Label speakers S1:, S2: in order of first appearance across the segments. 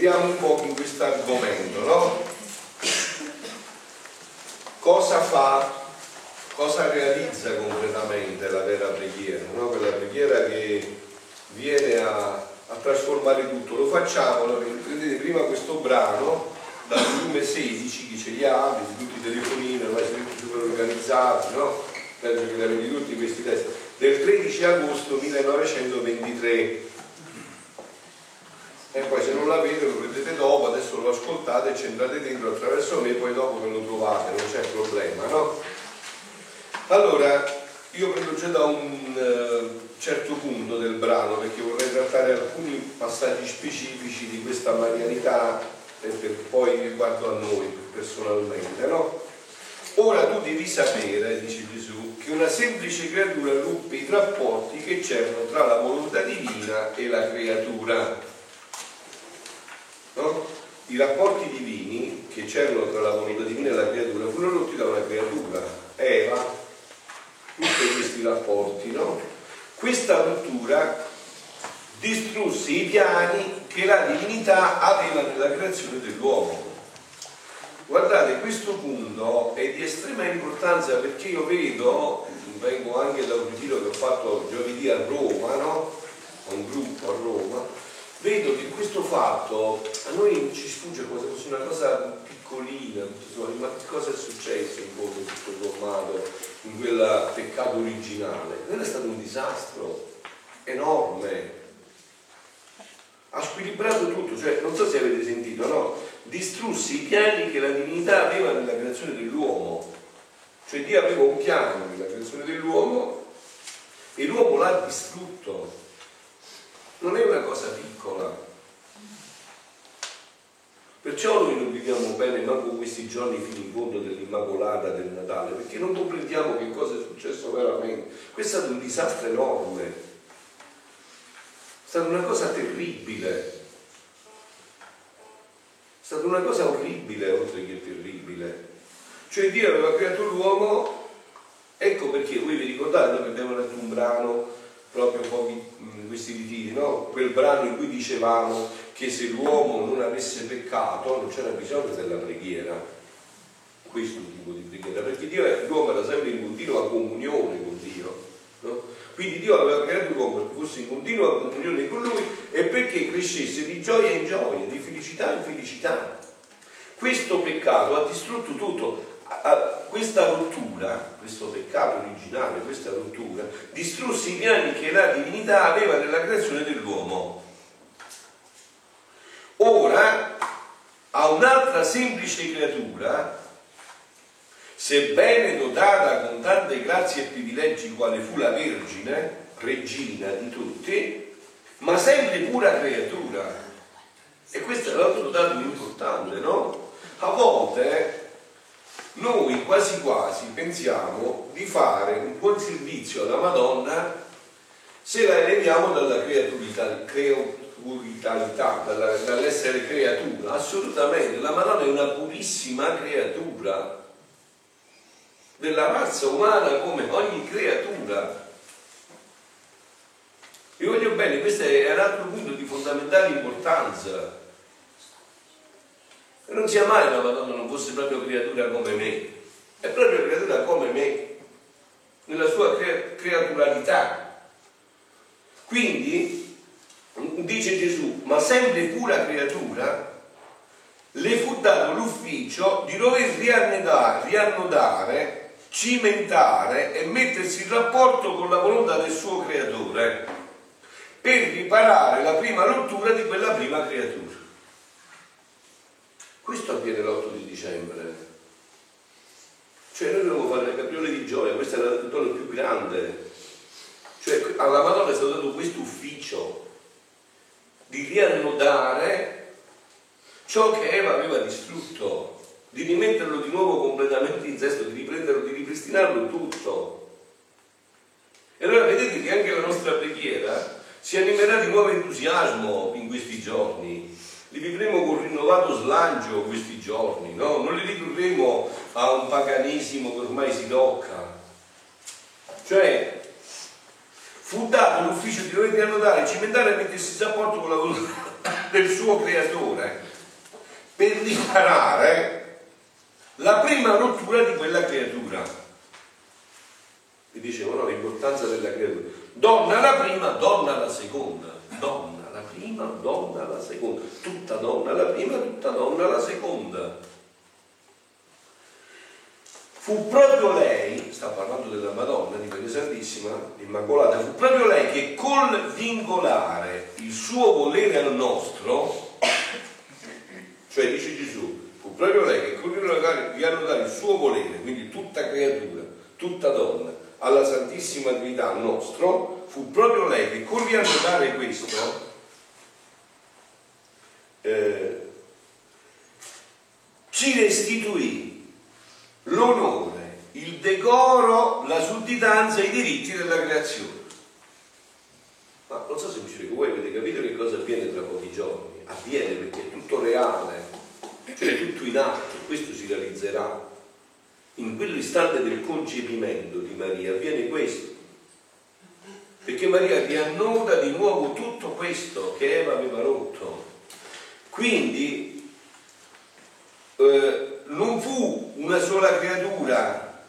S1: entriamo un po' in questo argomento, no? Cosa fa, cosa realizza concretamente la vera preghiera, no? Quella preghiera che viene a, a trasformare tutto. Lo facciamo, vedete prima questo brano dal volume 16 chi ce li ha, tutti i telefonini, ormai siete super organizzati, no? Penso che avete tutti questi testi. Del 13 agosto 1923 e poi se non l'avete lo prendete dopo, adesso lo ascoltate, ci entrate dentro attraverso me, poi dopo ve lo trovate, non c'è problema, no? Allora, io prendo già da un uh, certo punto del brano perché vorrei trattare alcuni passaggi specifici di questa marianità e per poi riguardo a noi personalmente, no? Ora tu devi sapere, dice Gesù, che una semplice creatura ruppe i rapporti che c'erano tra la volontà divina e la creatura no? i rapporti divini che c'erano tra la volontà divina e la creatura furono rotti da una creatura, Eva, tutti questi rapporti, no? Questa rottura distrusse i piani che la divinità aveva nella creazione dell'uomo. Guardate, questo punto è di estrema importanza perché io vedo, vengo anche da un ritiro che ho fatto giovedì a Roma, no? a un gruppo a Roma, vedo che questo fatto a noi ci sfugge come se fosse una cosa piccolina, ma che cosa è successo in fondo tutto sommato in quel peccato originale? Quello è stato un disastro enorme, ha squilibrato tutto, cioè non so se avete sentito, no? Distrusse i piani che la divinità aveva nella creazione dell'uomo, cioè Dio aveva un piano nella creazione dell'uomo e l'uomo l'ha distrutto non è una cosa piccola. Perciò noi non viviamo bene manco questi giorni fino in fondo dell'Immacolata, del Natale, perché non comprendiamo che cosa è successo veramente. Questo è stato un disastro enorme, è stata una cosa terribile, è stata una cosa orribile oltre che terribile. Cioè Dio aveva creato l'uomo, ecco perché voi vi ricordate, noi abbiamo letto un brano proprio pochi, questi ritiri, no? quel brano in cui dicevamo che se l'uomo non avesse peccato non c'era bisogno della preghiera, questo tipo di preghiera, perché Dio, l'uomo era sempre in continua comunione con Dio. No? Quindi Dio aveva creato l'uomo perché fosse in continua comunione con lui e perché crescesse di gioia in gioia, di felicità in felicità. Questo peccato ha distrutto tutto, questa rottura, questo peccato originale, questa rottura, distrusse i piani che la divinità aveva nella creazione dell'uomo. Ora, a un'altra semplice creatura, sebbene dotata con tante grazie e privilegi quale fu la Vergine, regina di tutti, ma sempre pura creatura. E questo è l'altro dato importante, no? A volte noi quasi quasi pensiamo di fare un buon servizio alla Madonna se la eleviamo dalla creaturalità, creaturalità dalla, dall'essere creatura. Assolutamente, la Madonna è una purissima creatura della razza umana come ogni creatura. Vi voglio bene, questo è un altro punto di fondamentale importanza non sia mai la Madonna non fosse proprio creatura come me, è proprio creatura come me, nella sua cre- creaturalità. Quindi, dice Gesù, ma sempre pura creatura, le fu dato l'ufficio di dover riannodare, riannodare, cimentare e mettersi in rapporto con la volontà del suo creatore per riparare la prima rottura di quella prima creatura. Questo avviene l'8 di dicembre. Cioè noi dobbiamo fare le capriole di gioia, questo è il dono più grande. Cioè alla Madonna è stato dato questo ufficio di riannodare ciò che Eva aveva distrutto, di rimetterlo di nuovo completamente in sesto, di riprenderlo, di ripristinarlo tutto. E allora vedete che anche la nostra preghiera si animerà di nuovo entusiasmo in questi giorni li vivremo con rinnovato slancio questi giorni, no? non li ridurremo a un paganesimo che ormai si tocca. Cioè, fu dato l'ufficio di dover annotare, cimentare e mettersi in rapporto con la volontà del suo creatore per riparare la prima rottura di quella creatura. Vi dicevo no, l'importanza della creatura. Donna la prima, donna la seconda. Donna prima, donna la seconda. Tutta donna la prima, tutta donna la seconda. Fu proprio lei, sta parlando della Madonna, di Maria Santissima, Immacolata, fu proprio lei che col vincolare il suo volere al nostro, cioè dice Gesù, fu proprio lei che col vincolare il suo volere, quindi tutta creatura, tutta donna, alla Santissima Trinità nostro, fu proprio lei che col riannodare questo, eh, ci restituì l'onore, il decoro, la sudditanza e i diritti della creazione. Ma non so se mi spiego, voi avete capito che cosa avviene tra pochi giorni? Avviene perché è tutto reale, cioè tutto in atto, questo si realizzerà. In quell'istante del concepimento di Maria avviene questo. Perché Maria riannoda di nuovo tutto questo che Eva aveva rotto. Quindi eh, non fu una sola creatura,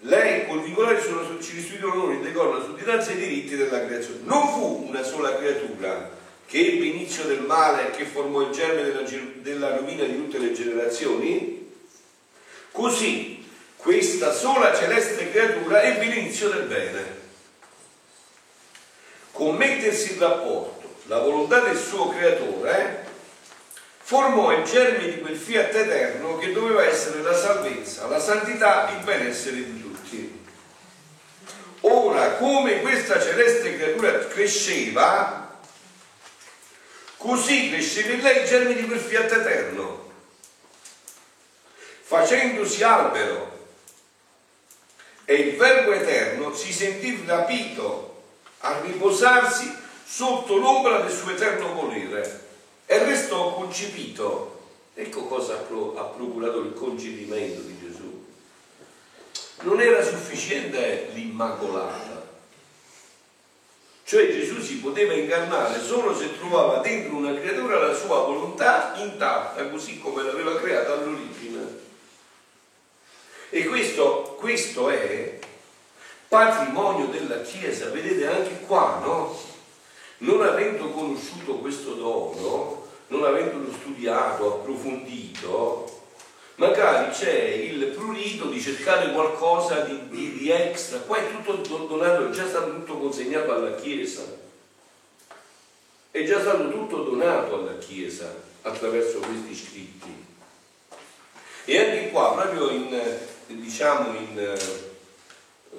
S1: lei col vincolare ci restituì l'onore, il decoro, la sudditanza e i diritti della creazione. Non fu una sola creatura che ebbe inizio del male e che formò il germe della, della rovina di tutte le generazioni, così questa sola celeste creatura ebbe l'inizio del bene. Commettersi il rapporto, la volontà del suo creatore, formò il germe di quel fiat eterno che doveva essere la salvezza, la santità, il benessere di tutti. Ora, come questa celeste creatura cresceva, così cresceva in lei il germe di quel fiat eterno, facendosi albero. E il Verbo eterno si sentì rapito a riposarsi sotto l'ombra del suo eterno volere e restò concepito. Ecco cosa ha procurato il concepimento di Gesù. Non era sufficiente l'immacolata. Cioè Gesù si poteva incarnare solo se trovava dentro una creatura la sua volontà intatta, così come l'aveva creata all'origine. E questo, questo è patrimonio della Chiesa, vedete anche qua, no? Non avendo conosciuto questo dono, non avendolo studiato, approfondito, magari c'è il prurito di cercare qualcosa di, di, di extra, qua è tutto donato, è già stato tutto consegnato alla Chiesa, è già stato tutto donato alla Chiesa attraverso questi scritti. E anche qua, proprio in, diciamo in, eh,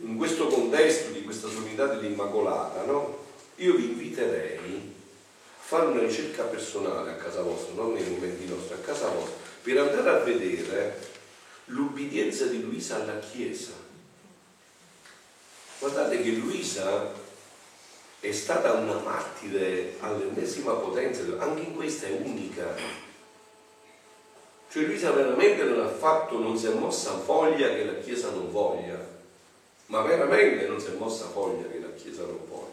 S1: in questo contesto di questa solidità dell'Immacolata, no? Io vi inviterei a fare una ricerca personale a casa vostra, non nei momenti nostri, a casa vostra, per andare a vedere l'ubbidienza di Luisa alla Chiesa. Guardate che Luisa è stata una martire all'ennesima potenza, anche in questa è unica. Cioè Luisa veramente non ha fatto, non si è mossa voglia che la Chiesa non voglia, ma veramente non si è mossa voglia che la Chiesa non voglia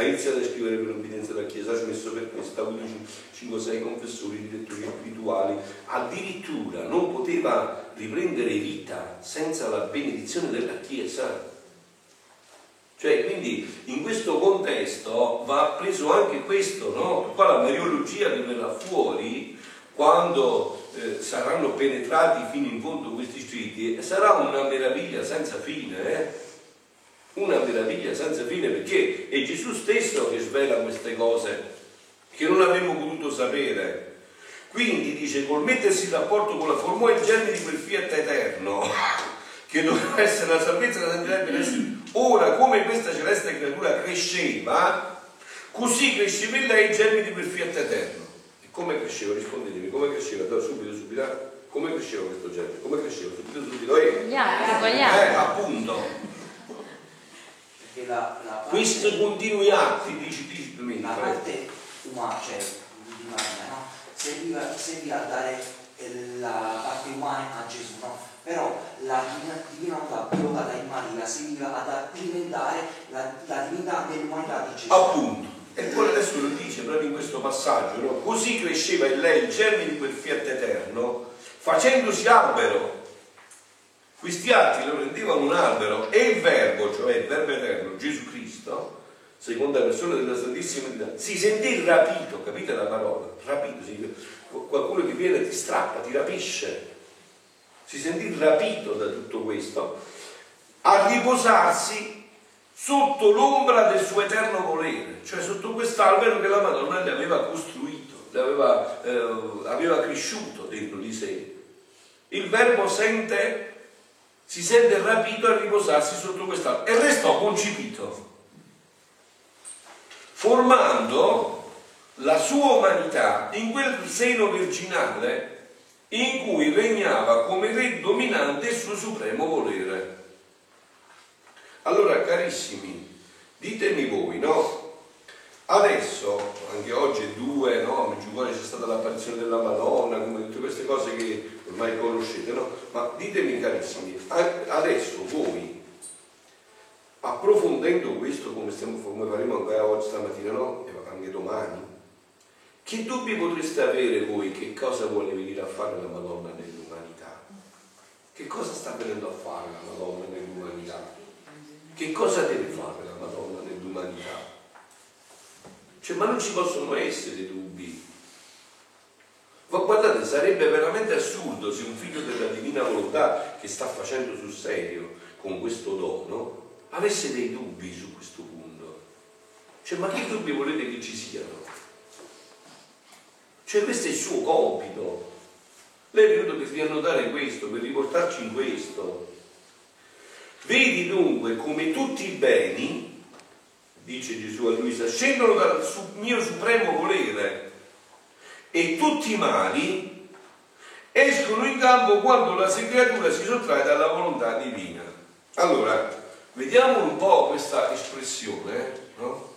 S1: ha iniziato a scrivere per l'obbedienza della Chiesa, ha smesso per questo, ha avuto 5-6 confessori, direttori spirituali, addirittura non poteva riprendere vita senza la benedizione della Chiesa. Cioè, quindi in questo contesto va preso anche questo, no? Qua la mariologia che verrà fuori quando eh, saranno penetrati fino in fondo questi scritti, sarà una meraviglia senza fine, eh? Una meraviglia senza fine perché è Gesù stesso che svela queste cose che non avremmo potuto sapere. Quindi dice, col mettersi in rapporto con la formò il germe di quel fiat eterno, che doveva essere la salvezza della santità e benessere. Ora, come questa celeste creatura cresceva, così cresceva in lei il germe di quel fiat eterno. E come cresceva? Rispondetemi, come cresceva? Da subito, subito. Come cresceva questo germe? Come cresceva? Subito, subito. Eh, eh appunto
S2: perché la, la
S1: questi continui atti dici
S2: la parte umana cioè umana no? serviva, serviva a dare la parte umana a Gesù no? però la divinità pilotata in Maria serviva ad alimentare la, la divinità dell'umanità di Gesù
S1: appunto E poi adesso lo dice proprio in questo passaggio, no? così cresceva in lei il germe di quel fiat eterno, facendosi albero. Questi atti lo rendevano un albero e il verbo, cioè il verbo eterno, Gesù Cristo, seconda persona della Santissima Trinità, si sentì rapito, capite la parola? Rapito, qualcuno che viene ti strappa, ti rapisce, si sentì rapito da tutto questo, a riposarsi sotto l'ombra del suo eterno volere, cioè sotto quest'albero che la Madonna le aveva costruito, le aveva, eh, aveva cresciuto dentro di sé. Il verbo sente, si sente rapito a riposarsi sotto quest'albero e restò concepito, formando la sua umanità in quel seno virginale in cui regnava come re dominante il suo supremo volere. Allora, carissimi, ditemi voi, no? Adesso, anche oggi due, no? Meggiugorje c'è stata l'apparizione della Madonna, come tutte queste cose che ormai conoscete, no? Ma ditemi, carissimi, adesso voi, approfondendo questo come, stiamo, come faremo ancora oggi stamattina, no? E anche domani, che dubbi potreste avere voi che cosa vuole venire a fare la Madonna nell'umanità? Che cosa sta venendo a fare la Madonna nell'umanità? Che cosa deve fare la Madonna nell'umanità? Cioè, ma non ci possono essere dubbi. Ma guardate, sarebbe veramente assurdo se un figlio della divina volontà che sta facendo sul serio con questo dono avesse dei dubbi su questo punto. Cioè, ma che dubbi volete che ci siano? Cioè, questo è il suo compito. Lei è venuto per riannotare questo, per riportarci in questo. Vedi dunque come tutti i beni, dice Gesù a Luisa, scendono dal mio supremo volere e tutti i mali escono in campo quando la creatura si sottrae dalla volontà divina. Allora, vediamo un po' questa espressione, no?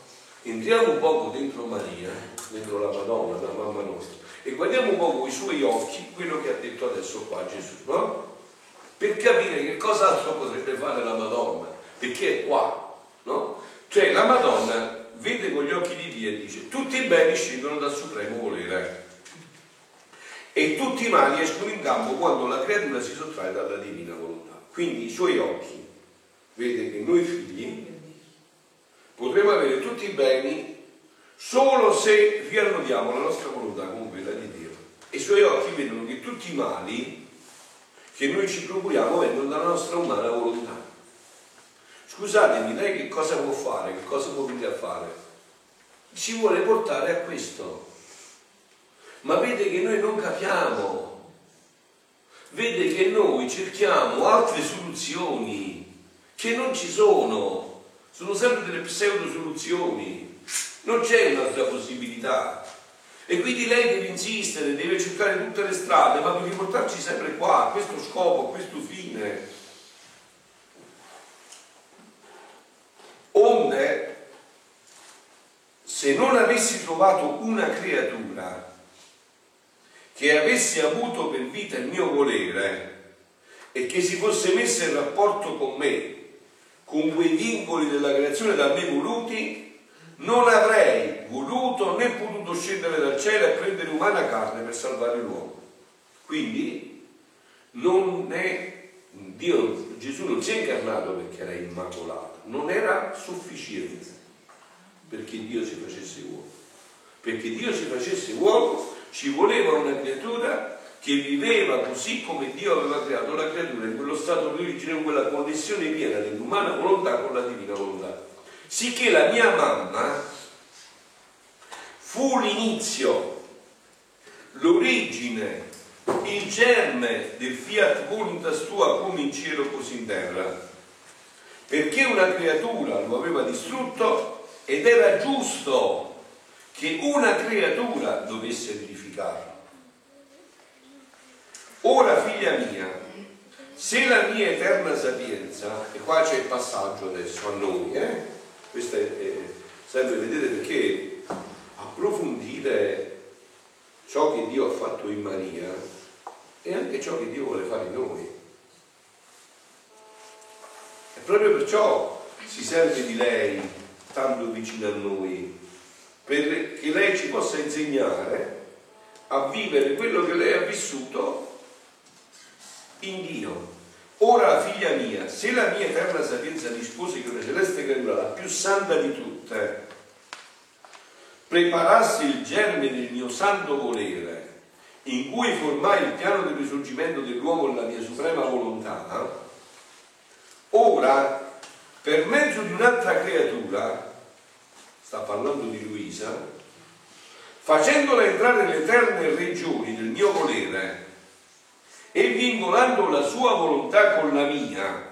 S1: Entriamo un poco dentro Maria, dentro la Madonna, la mamma nostra, e guardiamo un po' con i suoi occhi quello che ha detto adesso qua Gesù, no? per capire che cosa altro potrebbe fare la Madonna, perché è qua, no? Cioè la Madonna vede con gli occhi di Dio e dice tutti i beni scendono dal supremo volere e tutti i mali escono in campo quando la creatura si sottrae dalla divina volontà. Quindi i suoi occhi vede che noi figli potremo avere tutti i beni solo se riannodiamo la nostra volontà con quella di Dio. E i suoi occhi vedono che tutti i mali che noi ci procuriamo vengono dalla nostra umana volontà. Scusatemi, lei che cosa può fare? Che cosa può venire a fare? Ci vuole portare a questo. Ma vede che noi non capiamo. Vede che noi cerchiamo altre soluzioni che non ci sono. Sono sempre delle pseudo soluzioni. Non c'è un'altra possibilità. E quindi lei deve insistere, deve cercare tutte le strade, ma per riportarci sempre qua, a questo scopo, a questo fine. Onde, se non avessi trovato una creatura che avesse avuto per vita il mio volere e che si fosse messa in rapporto con me, con quei vincoli della creazione da me voluti, non avrei voluto né potuto scendere dal cielo e prendere umana carne per salvare l'uomo. Quindi non è Dio, Gesù non si è incarnato perché era immacolato, non era sufficiente perché Dio si facesse uomo. Perché Dio si facesse uomo ci voleva una creatura che viveva così come Dio aveva creato la creatura, in quello stato di origine, in quella connessione piena dell'umana volontà con la divina volontà sicché la mia mamma fu l'inizio, l'origine, il germe del fiat voluntas tua come in cielo così in terra, perché una creatura lo aveva distrutto ed era giusto che una creatura dovesse edificarlo. Ora, figlia mia, se la mia eterna sapienza, e qua c'è il passaggio adesso a noi, eh? Questo è, è, serve vedere perché approfondire ciò che Dio ha fatto in Maria e anche ciò che Dio vuole fare in noi. E proprio perciò si serve di lei tanto vicino a noi perché lei ci possa insegnare a vivere quello che lei ha vissuto in Dio. Ora, figlia mia, se la mia eterna sapienza dispose che una celeste creatura, la più santa di tutte, preparassi il germe del mio santo volere, in cui formai il piano del risorgimento dell'uomo nella mia suprema volontà, ora, per mezzo di un'altra creatura, sta parlando di Luisa, facendola entrare nelle eterne regioni del mio volere e vincolando la sua volontà con la mia,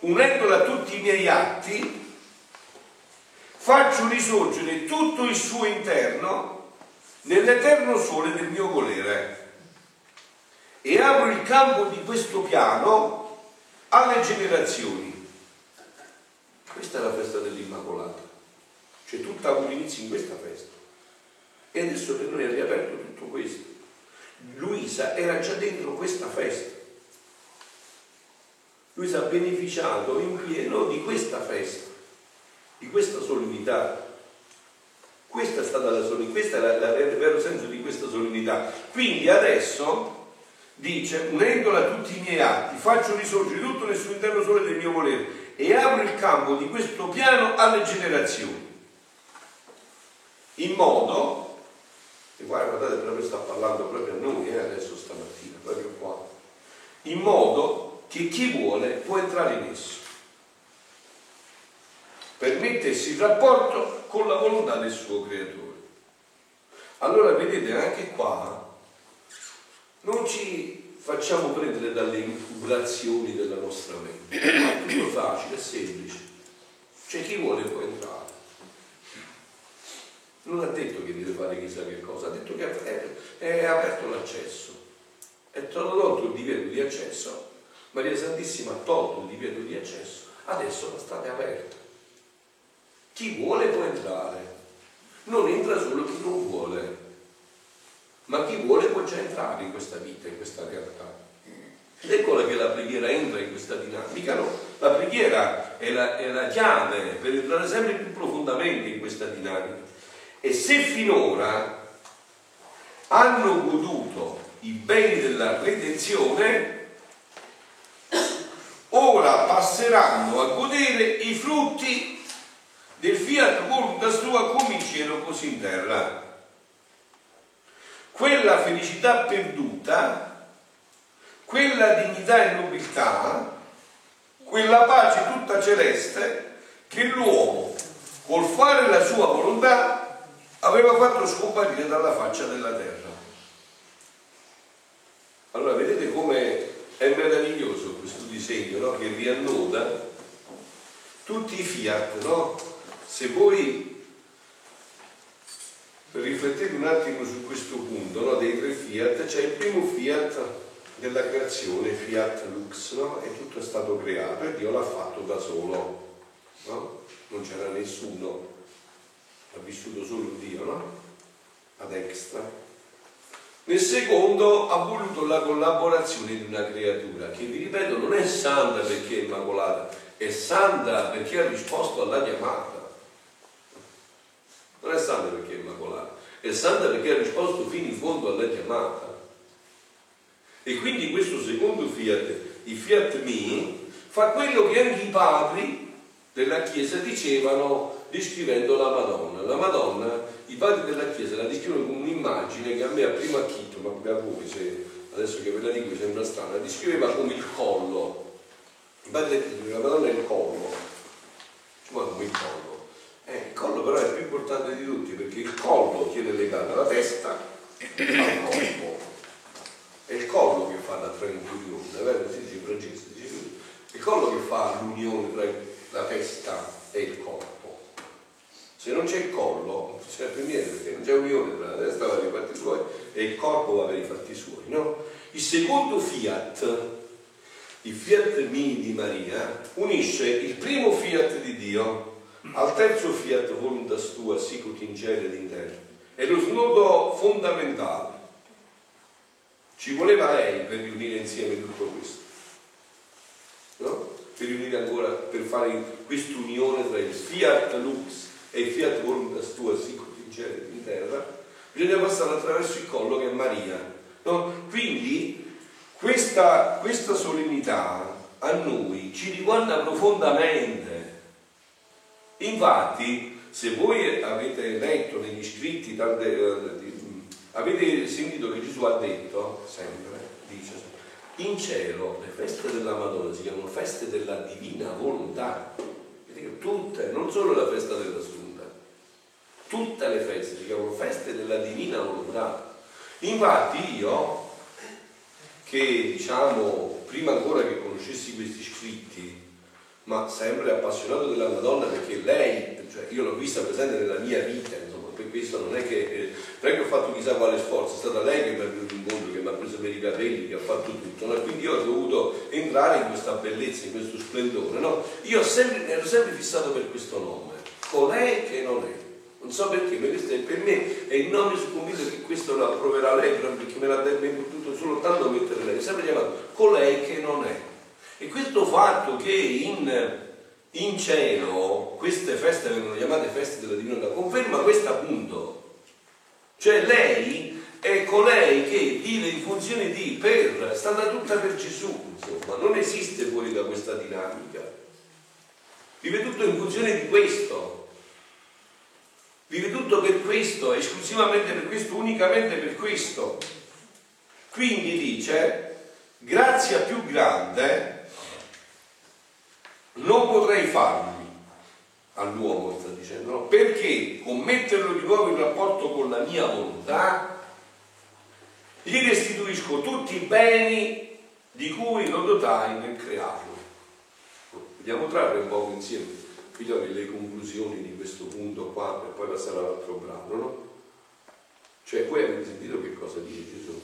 S1: unendola a tutti i miei atti, faccio risorgere tutto il suo interno nell'eterno sole del mio volere e apro il campo di questo piano alle generazioni. Questa è la festa dell'Immacolata. C'è tutta un inizio in questa festa. E adesso per noi è riaperto tutto questo. Luisa era già dentro questa festa. Luisa ha beneficiato in pieno di questa festa, di questa solennità. Questa è stata la solennità, questo è il vero senso di questa solennità. Quindi adesso dice, unendola a tutti i miei atti, faccio risorgere tutto nel suo interno sole del mio volere e apro il campo di questo piano alle generazioni in modo, e guarda, guardate, proprio sta parlando proprio a noi eh, adesso stamattina, proprio qua, in modo che chi vuole può entrare in esso, per mettersi in rapporto con la volontà del suo creatore. Allora vedete anche qua non ci facciamo prendere dalle incublazioni della nostra mente, è tutto facile, è semplice. C'è chi vuole può entrare non ha detto che deve fare chissà che cosa, ha detto che è, è aperto l'accesso, è tolto il divieto di accesso, Maria Santissima ha tolto il divieto di accesso, adesso la strada è aperta. Chi vuole può entrare, non entra solo chi non vuole, ma chi vuole può già entrare in questa vita, in questa realtà. Eccola che la preghiera entra in questa dinamica, no? La preghiera è la, è la chiave per entrare sempre più profondamente in questa dinamica. E se finora hanno goduto i beni della redenzione, ora passeranno a godere i frutti del fiat voluntas tua come in cielo così in terra. Quella felicità perduta, quella dignità e nobiltà, quella pace tutta celeste che l'uomo, col fare la sua volontà, aveva fatto scomparire dalla faccia della terra. Allora vedete come è meraviglioso questo disegno no? che riannoda tutti i fiat, no? Se voi riflettete un attimo su questo punto no? dei tre fiat, c'è il primo fiat della creazione, fiat lux, no? e tutto stato creato e Dio l'ha fatto da solo, no? non c'era nessuno ha vissuto solo Dio, no? Ad extra. Nel secondo ha voluto la collaborazione di una creatura che, vi ripeto, non è santa perché è immacolata, è santa perché ha risposto alla chiamata. Non è santa perché è immacolata, è santa perché ha risposto fino in fondo alla chiamata. E quindi questo secondo fiat, il fiat mi, fa quello che anche i padri della Chiesa dicevano descrivendo la Madonna. La Madonna, i padri della Chiesa la descrivono come un'immagine che a me a primo acchito, ma a voi se adesso che ve la dico sembra strana, la descriveva come il collo. I padri della Chiesa, la Madonna è il collo. Ma come il collo? Eh, il collo però è più importante di tutti perché il collo tiene legata la testa al corpo. È il collo che fa la tranquillione, vero? Si dice in francese, il collo che fa l'unione tra la testa e il corpo. Se non c'è il collo, non serve niente, perché non c'è unione tra la testa va per i fatti suoi e il corpo va per i fatti suoi. No? Il secondo fiat, il fiat mi di Maria, unisce il primo fiat di Dio al terzo fiat voluntas tua, sicut in terra. È lo snodo fondamentale. Ci voleva lei per riunire insieme tutto questo. No? Per riunire ancora, per fare quest'unione tra il fiat lux e il fiat voluntas tua sicut in terra, bisogna passare attraverso il collo che è Maria. No? Quindi questa, questa solennità a noi ci riguarda profondamente. Infatti, se voi avete letto negli scritti, eh, avete sentito che Gesù ha detto sempre, dice, in cielo le feste della Madonna si chiamano feste della divina volontà. Tutte, non solo la festa dell'Assunta, tutte le feste si chiamano feste della divina volontà. Infatti io, che diciamo, prima ancora che conoscessi questi scritti, ma sempre appassionato della Madonna perché lei, cioè io l'ho vista presente nella mia vita, insomma, per questo non è che, eh, non è che ho fatto chissà quale sforzo, è stata lei che mi ha venuto incontro, che mi ha preso per i capelli, che ha fatto tutto, no? quindi io ho dovuto entrare in questa bellezza, in questo splendore, no? Io sempre, ero sempre fissato per questo nome, colei che non è. Non so perché, ma questo è per me è il nome su convinto che questo lo approverà lei, perché me l'ha potuto solo tanto mettere lei, sempre chiamato colei che non è. E questo fatto che in, in cielo queste feste vengono chiamate feste della divinità conferma questo appunto. Cioè lei è colei che vive in funzione di per, è stata tutta per Gesù, insomma, non esiste fuori da questa dinamica. Vive tutto in funzione di questo. Vive tutto per questo, esclusivamente per questo, unicamente per questo. Quindi dice, grazia più grande non potrei farmi all'uomo, sta dicendo, no? perché commetterlo di nuovo in rapporto con la mia volontà, gli restituisco tutti i beni di cui lo dotai nel crearlo. Vediamo trarre un po' insieme, figlioli, le conclusioni di questo punto qua per poi passare all'altro brano, no? Cioè, voi avete sentito che cosa dice Gesù?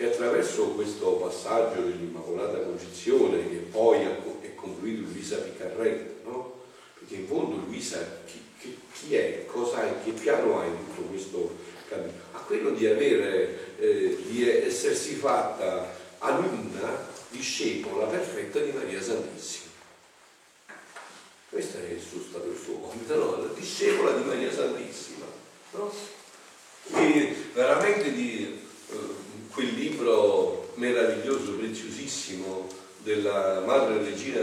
S1: Che attraverso questo passaggio dell'Immacolata Concezione, che poi è concluito Luisa Piccarretta, no? Perché in fondo Luisa chi, chi, chi è, cosa è, che piano ha in tutto questo cammino? Ha quello di avere, eh, di essersi fatta alunna, discepola perfetta di Maria Santissima. Questo è il suo stato il suo compito, no? la discepola di Maria Santissima. No? E veramente di eh, quel libro meraviglioso, preziosissimo della Madre Regina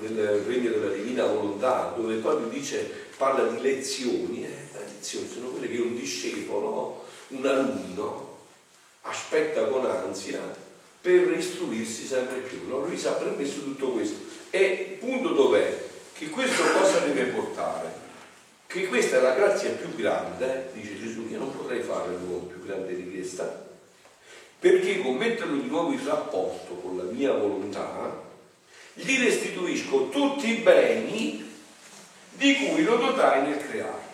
S1: del Regno della Divina Volontà, dove proprio dice, parla di lezioni, eh, le lezioni sono quelle che un discepolo, un alunno, aspetta con ansia per istruirsi sempre più. No? Lui sa ha permesso tutto questo. E punto dov'è? Che questo cosa deve portare? Che questa è la grazia più grande, dice Gesù, che non potrei fare l'uomo più grande di questa, perché con metterlo di nuovo in rapporto con la mia volontà, gli restituisco tutti i beni di cui lo dotai nel creare.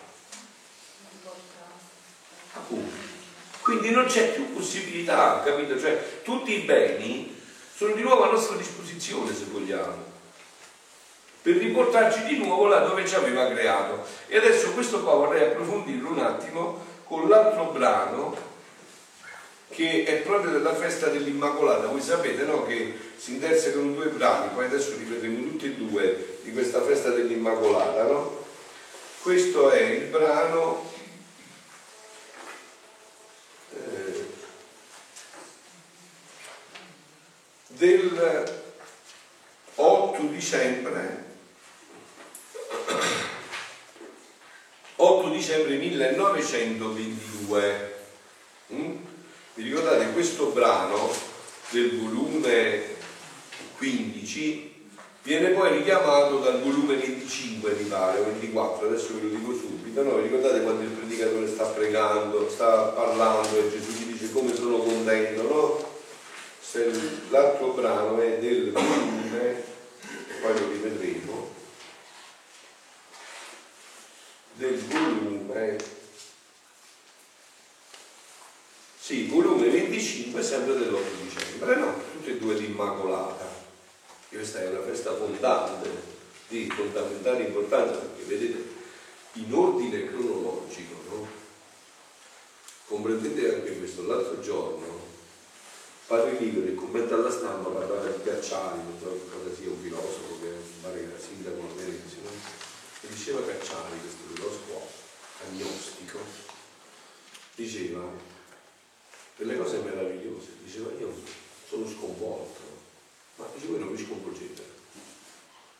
S1: Quindi non c'è più possibilità, capito? Cioè, tutti i beni sono di nuovo a nostra disposizione, se vogliamo, per riportarci di nuovo là dove ci aveva creato. E adesso questo qua vorrei approfondirlo un attimo con l'altro brano che è proprio della festa dell'Immacolata. Voi sapete no, che si intersecano due brani, poi adesso li vedremo tutti e due di questa festa dell'Immacolata. No? Questo è il brano eh, del 8 dicembre 8 dicembre 1922 mm? Vi ricordate questo brano del volume 15 viene poi richiamato dal volume 25 mi pare, o 24, adesso ve lo dico subito, no? Vi ricordate quando il predicatore sta pregando, sta parlando e Gesù gli dice come sono contento, no? L'altro brano è del volume, poi lo rivedremo, del volume Sì, volume 25 sempre dell'8 dicembre, no? Tutte e due di Immacolata. Questa è una festa fondante, di fondamentale importanza, perché vedete, in ordine cronologico, no? Comprendete anche questo, l'altro giorno, Padre Libero, il commento alla stampa, parlava di Gacciani, non so cosa sia un filosofo che pare che era sindaco a Venezia, no? diceva Cacciari, questo filosofo agnostico, diceva delle cose meravigliose, diceva io sono sconvolto, ma dice voi non vi sconvolgete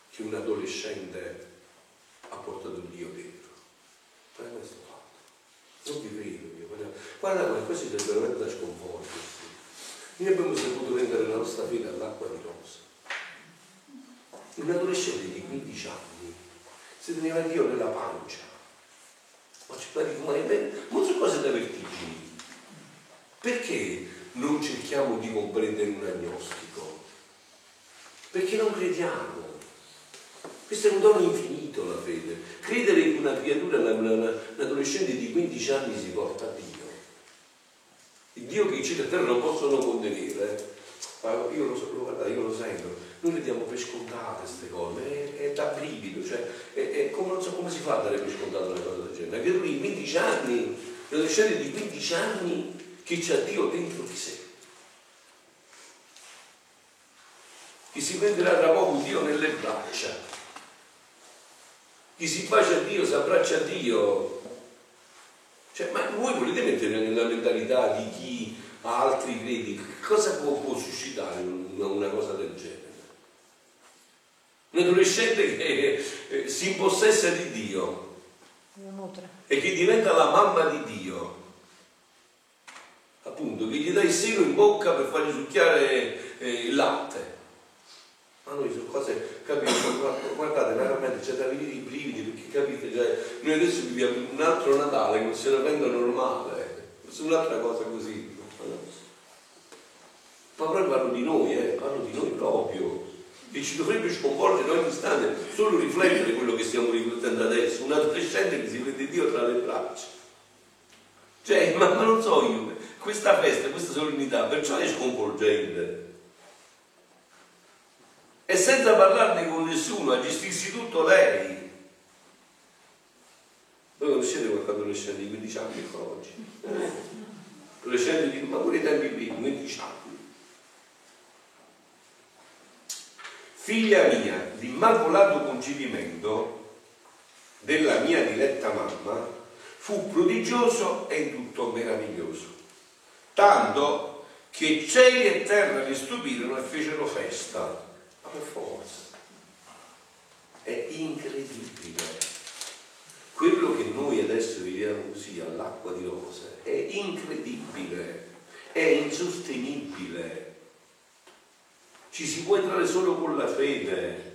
S1: che un adolescente ha portato Dio dentro. È questo fatto. Non vi credo io. Guarda, guarda questo è veramente da sconvolgersi. Noi abbiamo saputo rendere la nostra fede all'acqua di rosa. Un adolescente di 15 anni si teneva Dio nella pancia. Ma ci pare come non so cose da vertigini. Perché non cerchiamo di comprendere un agnostico? Perché non crediamo. Questo è un dono infinito la fede. Credere che una creatura, un adolescente di 15 anni si porta a Dio. Il Dio che i cieli e terra non possono contenere. Io lo, guarda, io lo sento, noi le diamo per scontate queste cose, è, è da brivido, cioè, è, è come, non so come si fa a dare per scontate una cosa del genere. Che lui 15 anni, adolescente di 15 anni che c'ha Dio dentro di sé. Che si prenderà tra poco Dio nelle braccia chi si bacia a Dio, si abbraccia a Dio. Cioè, ma voi volete mettere nella mentalità di chi ha altri credi, cosa può, può suscitare una, una, cosa del genere? Un adolescente che eh, si impossessa di Dio e che diventa la mamma di Dio. Appunto, che gli dà il seno in bocca per fargli succhiare eh, il latte. Ma noi sono cose, capite, guardate, veramente c'è da venire i brividi perché capite, cioè, noi adesso viviamo un altro Natale come se ne rende normale, è un'altra cosa così. Ma proprio parlo di noi, eh, parlo di noi proprio. E ci dovrebbe sconvolgere ogni istante, solo riflettere quello che stiamo riflettendo adesso, un adolescente che si prende Dio tra le braccia. Cioè, ma, ma non so io, questa festa, questa solennità, perciò è sconvolgente e senza parlarne con nessuno, a gestirsi tutto lei. Voi conoscete qualche adolescente di 15 anni oggi? Adolescente di, ma pure i tempi primi, 15 anni. Figlia mia, l'immacolato concepimento della mia diletta mamma fu prodigioso e tutto meraviglioso, tanto che cieli e terra le stupirono e fecero festa per forza. È incredibile. Quello che noi adesso viviamo così all'acqua di rose è incredibile, è insostenibile. Ci si può entrare solo con la fede.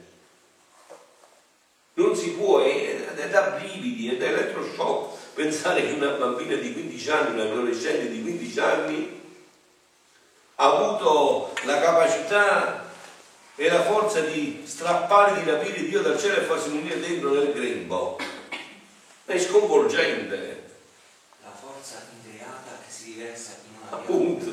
S1: Non si può, è, è da brividi, è da elettroshock pensare che una bambina di 15 anni, un adolescente di 15 anni ha avuto la capacità e la forza di strappare, di rapire Dio dal cielo e farsi unire dentro nel grembo. È sconvolgente.
S2: La forza increata che si riversa in una
S1: Appunto.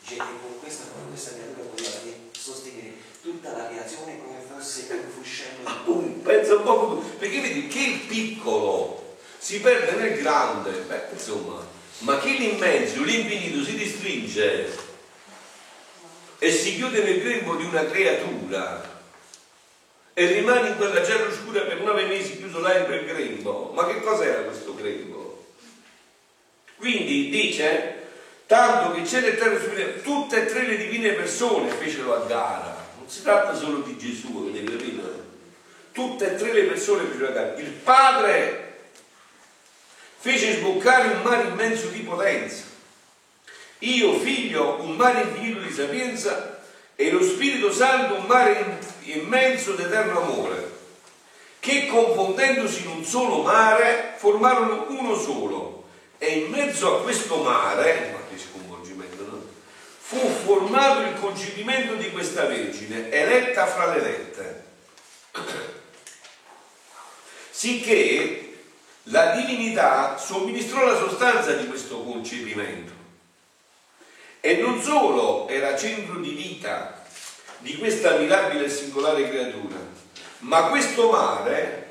S2: Dice che con questa, con questa creatura poteva sostenere tutta la creazione come fosse un fuscello.
S1: Appunto, pensa un po' perché vedi che il piccolo si perde nel grande, beh, insomma, ma che l'immenso, l'infinito si ristringe e si chiude nel grembo di una creatura e rimane in quella cella oscura per nove mesi chiuso là in quel grembo. Ma che cos'era questo grembo? Quindi dice, tanto che cielo e terra superiore, tutte e tre le divine persone fecero a gara. Non si tratta solo di Gesù, avete capito? Tutte e tre le persone fecero a gara. Il Padre fece sboccare un mare immenso di potenza io, figlio, un mare infinito di sapienza e lo Spirito Santo un mare immenso d'eterno amore, che confondendosi in un solo mare formarono uno solo. E in mezzo a questo mare, ma che sconvolgimento, no? fu formato il concepimento di questa Vergine, eletta fra le elette. Sicché la divinità somministrò la sostanza di questo concepimento e non solo era centro di vita di questa mirabile e singolare creatura, ma questo mare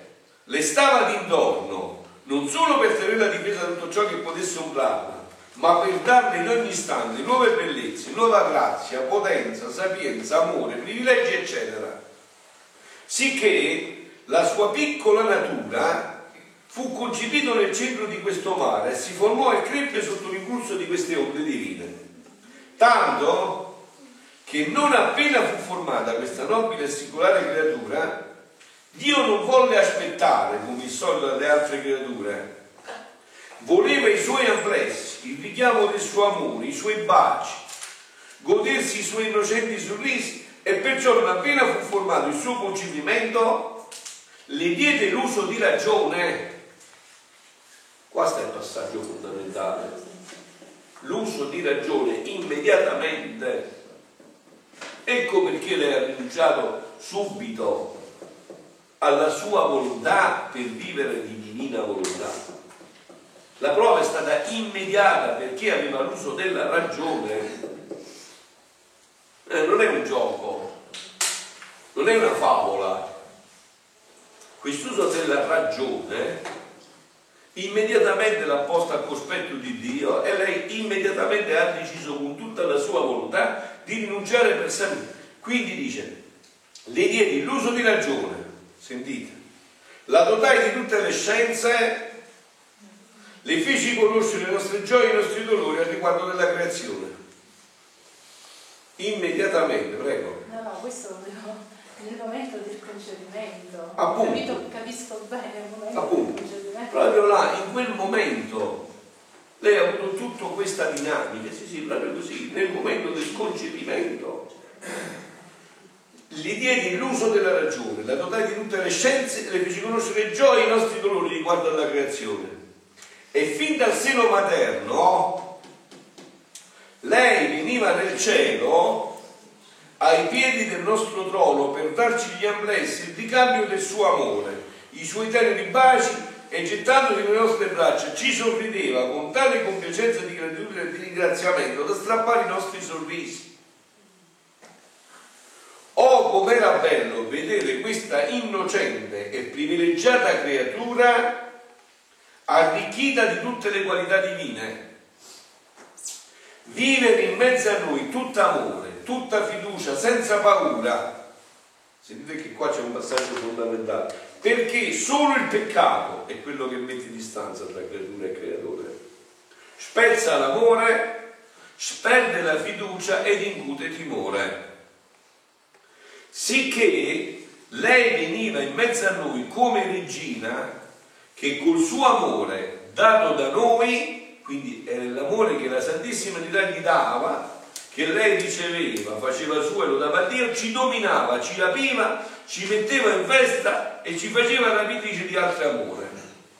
S1: le stava d'intorno, non solo per tenere la difesa da tutto ciò che potesse urlarla, ma per darle in ogni istante nuove bellezze, nuova grazia, potenza, sapienza, amore, privilegi, eccetera. Sicché la sua piccola natura fu concepito nel centro di questo mare e si formò e crebbe sotto l'impulso di queste onde divine. Tanto che non appena fu formata questa nobile e singolare creatura, Dio non volle aspettare, come il solito alle altre creature, voleva i suoi amplessi, il richiamo del suo amore, i suoi baci, godersi i suoi innocenti sorrisi e perciò non appena fu formato il suo concepimento, le diede l'uso di ragione. Questo è il passaggio fondamentale. L'uso di ragione immediatamente. Ecco perché lei ha rinunciato subito alla sua volontà per vivere di divina volontà. La prova è stata immediata perché aveva l'uso della ragione. Eh, non è un gioco, non è una favola. Quest'uso della ragione immediatamente l'ha posta a cospetto di Dio e lei immediatamente ha deciso con tutta la sua volontà di rinunciare per sempre. Quindi dice, le diedi l'uso di ragione, sentite, la dotai di tutte le scienze le feci conoscere le nostre gioie e i nostri dolori al riguardo della creazione. Immediatamente, prego.
S3: No, no, questo lo devo nel momento del concepimento.
S1: Appunto.
S3: Capito, capisco bene il momento
S1: Appunto.
S3: del concepimento.
S1: Proprio là, in quel momento, lei ha avuto tutta questa dinamica, sì, sì, proprio così, nel momento del concepimento. Gli diedi l'uso della ragione, la dotai di tutte le scienze e le feci conoscere gioie e i nostri dolori riguardo alla creazione. E fin dal seno materno lei veniva nel cielo ai piedi del nostro trono per darci gli amplessi, il ricambio del suo amore, i suoi teneri baci e gettandosi nelle nostre braccia ci sorrideva con tale compiacenza di gratitudine e di ringraziamento da strappare i nostri sorrisi. Oh, com'era bello vedere questa innocente e privilegiata creatura arricchita di tutte le qualità divine. Vivere in mezzo a noi tutta amore, tutta fiducia, senza paura. Sentite che qua c'è un passaggio fondamentale. Perché solo il peccato è quello che mette distanza tra creatura e creatore. Spezza l'amore, sperde la fiducia ed incute timore. Sicché lei veniva in mezzo a noi come regina che col suo amore dato da noi, quindi è l'amore che la Santissima Trinità gli dava, che lei riceveva, faceva suo e lo dava a Dio, ci dominava, ci rapiva, ci metteva in festa e ci faceva rapitrice di altro amore.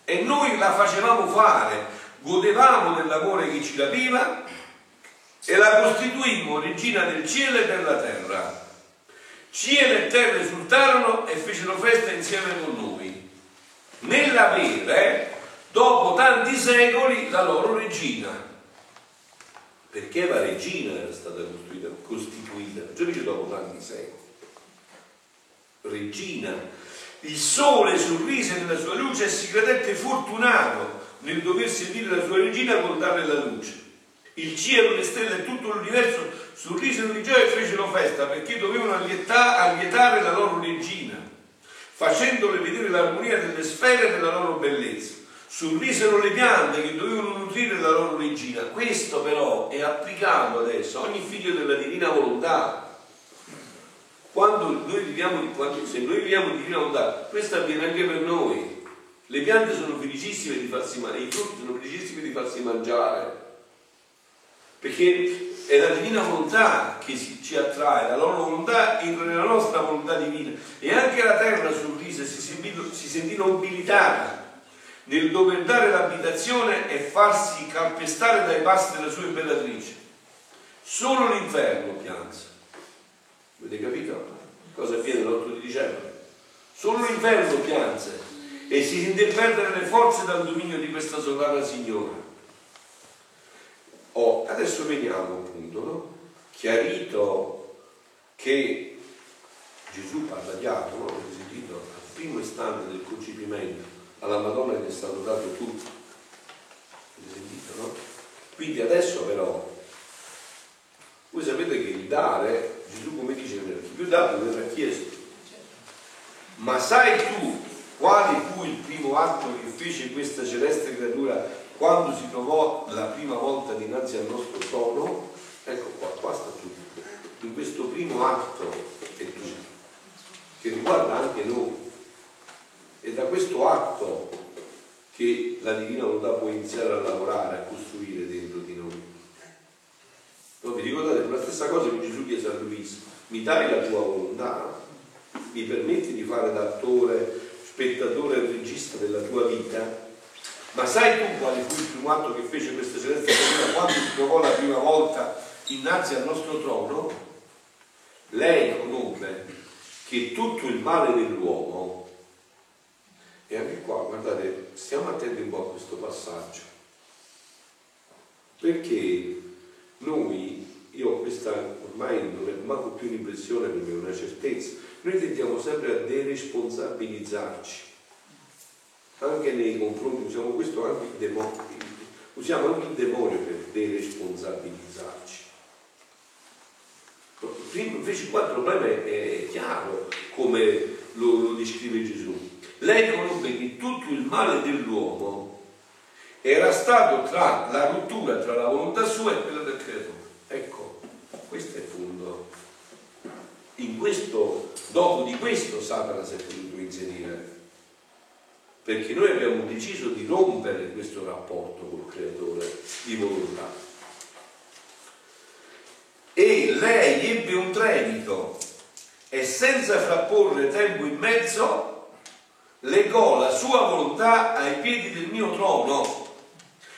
S1: E noi la facevamo fare, godevamo dell'amore che ci rapiva e la costituimmo regina del cielo e della terra. Cielo e terra esultarono e fecero festa insieme con noi nell'avere, dopo tanti secoli, la loro regina. Perché la regina era stata costituita, costituita già dice dopo tanti secoli. Regina. Il sole sorrise nella sua luce e si credette fortunato nel dover sentire la sua regina con darle la luce. Il cielo, le stelle e tutto l'universo sorrisero di gioia e fecero festa perché dovevano allietare la loro regina facendole vedere l'armonia delle sfere e della loro bellezza. Sorrisero le piante che dovevano nutrire la loro regina. Questo però è applicato adesso a ogni figlio della divina volontà. Quando noi viviamo, se noi viviamo di divina volontà, questo avviene anche per noi. Le piante sono felicissime di farsi mangiare, i frutti sono felicissimi di farsi mangiare. Perché è la divina volontà che ci attrae, la loro volontà entra nella nostra volontà divina e anche la terra sorrise si sentì nobilitata nel dover dare l'abitazione e farsi calpestare dai passi della sua impellatrice. Solo l'inferno pianse. Avete capito cosa avviene l'8 di dicembre? Solo l'inferno pianse e si sentì perdere le forze dal dominio di questa sovrana signora. Oh, adesso veniamo appunto, no? chiarito che Gesù parla chiaro, no? avete sentito, al primo istante del concepimento alla Madonna gli è stato dato tutto, avete sentito, no? Quindi adesso però, voi sapete che il dare, Gesù come dice, più dato verrà chiesto, Ma sai tu quale fu il primo atto che fece questa celeste creatura quando si trovò la prima volta dinanzi al nostro trono? Ecco qua, qua sta tutto. In questo primo atto è tutto, che riguarda anche noi. E da questo atto che la divina volontà può iniziare a lavorare, a costruire dentro di noi. No, vi ricordate la stessa cosa che Gesù chiese a Luisa, mi dai la tua volontà? Mi permetti di fare da attore, spettatore e regista della tua vita? Ma sai tu quale fu il primo atto che fece questa celeste famiglia quando si trovò la prima volta innanzi al nostro trono? Lei conobbe che tutto il male dell'uomo e anche qua, guardate, stiamo attenti un po' a questo passaggio, perché noi, io ho questa, ormai non è manco più un'impressione per me, una certezza, noi tendiamo sempre a deresponsabilizzarci, anche nei confronti, usiamo questo anche il demonio, usiamo anche il demonio per deresponsabilizzarci. Invece qua il problema è, chiaro come lo, lo descrive Gesù lei conobbe che tutto il male dell'uomo era stato tra la rottura tra la volontà sua e quella del creatore. Ecco, questo è il punto. In questo, dopo di questo Satana si è potuto inserire. Perché noi abbiamo deciso di rompere questo rapporto col creatore di volontà. E lei ebbe un tremito e senza frapporre tempo in mezzo legò la sua volontà ai piedi del mio trono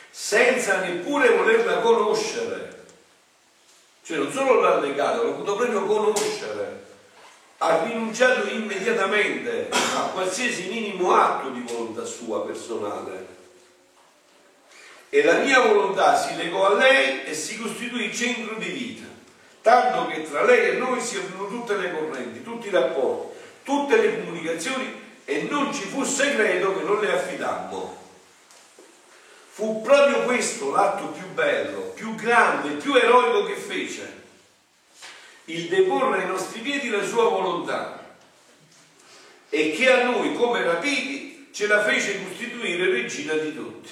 S1: senza neppure volerla conoscere. Cioè non solo l'ha legato, l'ha potuto proprio conoscere. Ha rinunciato immediatamente a qualsiasi minimo atto di volontà sua personale. E la mia volontà si legò a lei e si costituì centro di vita, tanto che tra lei e noi si aprono tutte le correnti, tutti i rapporti, tutte le comunicazioni e non ci fu segreto che non le affidammo. Fu proprio questo l'atto più bello, più grande, più eroico che fece, il deporre ai nostri piedi la sua volontà e che a noi come rapiti ce la fece costituire regina di tutti.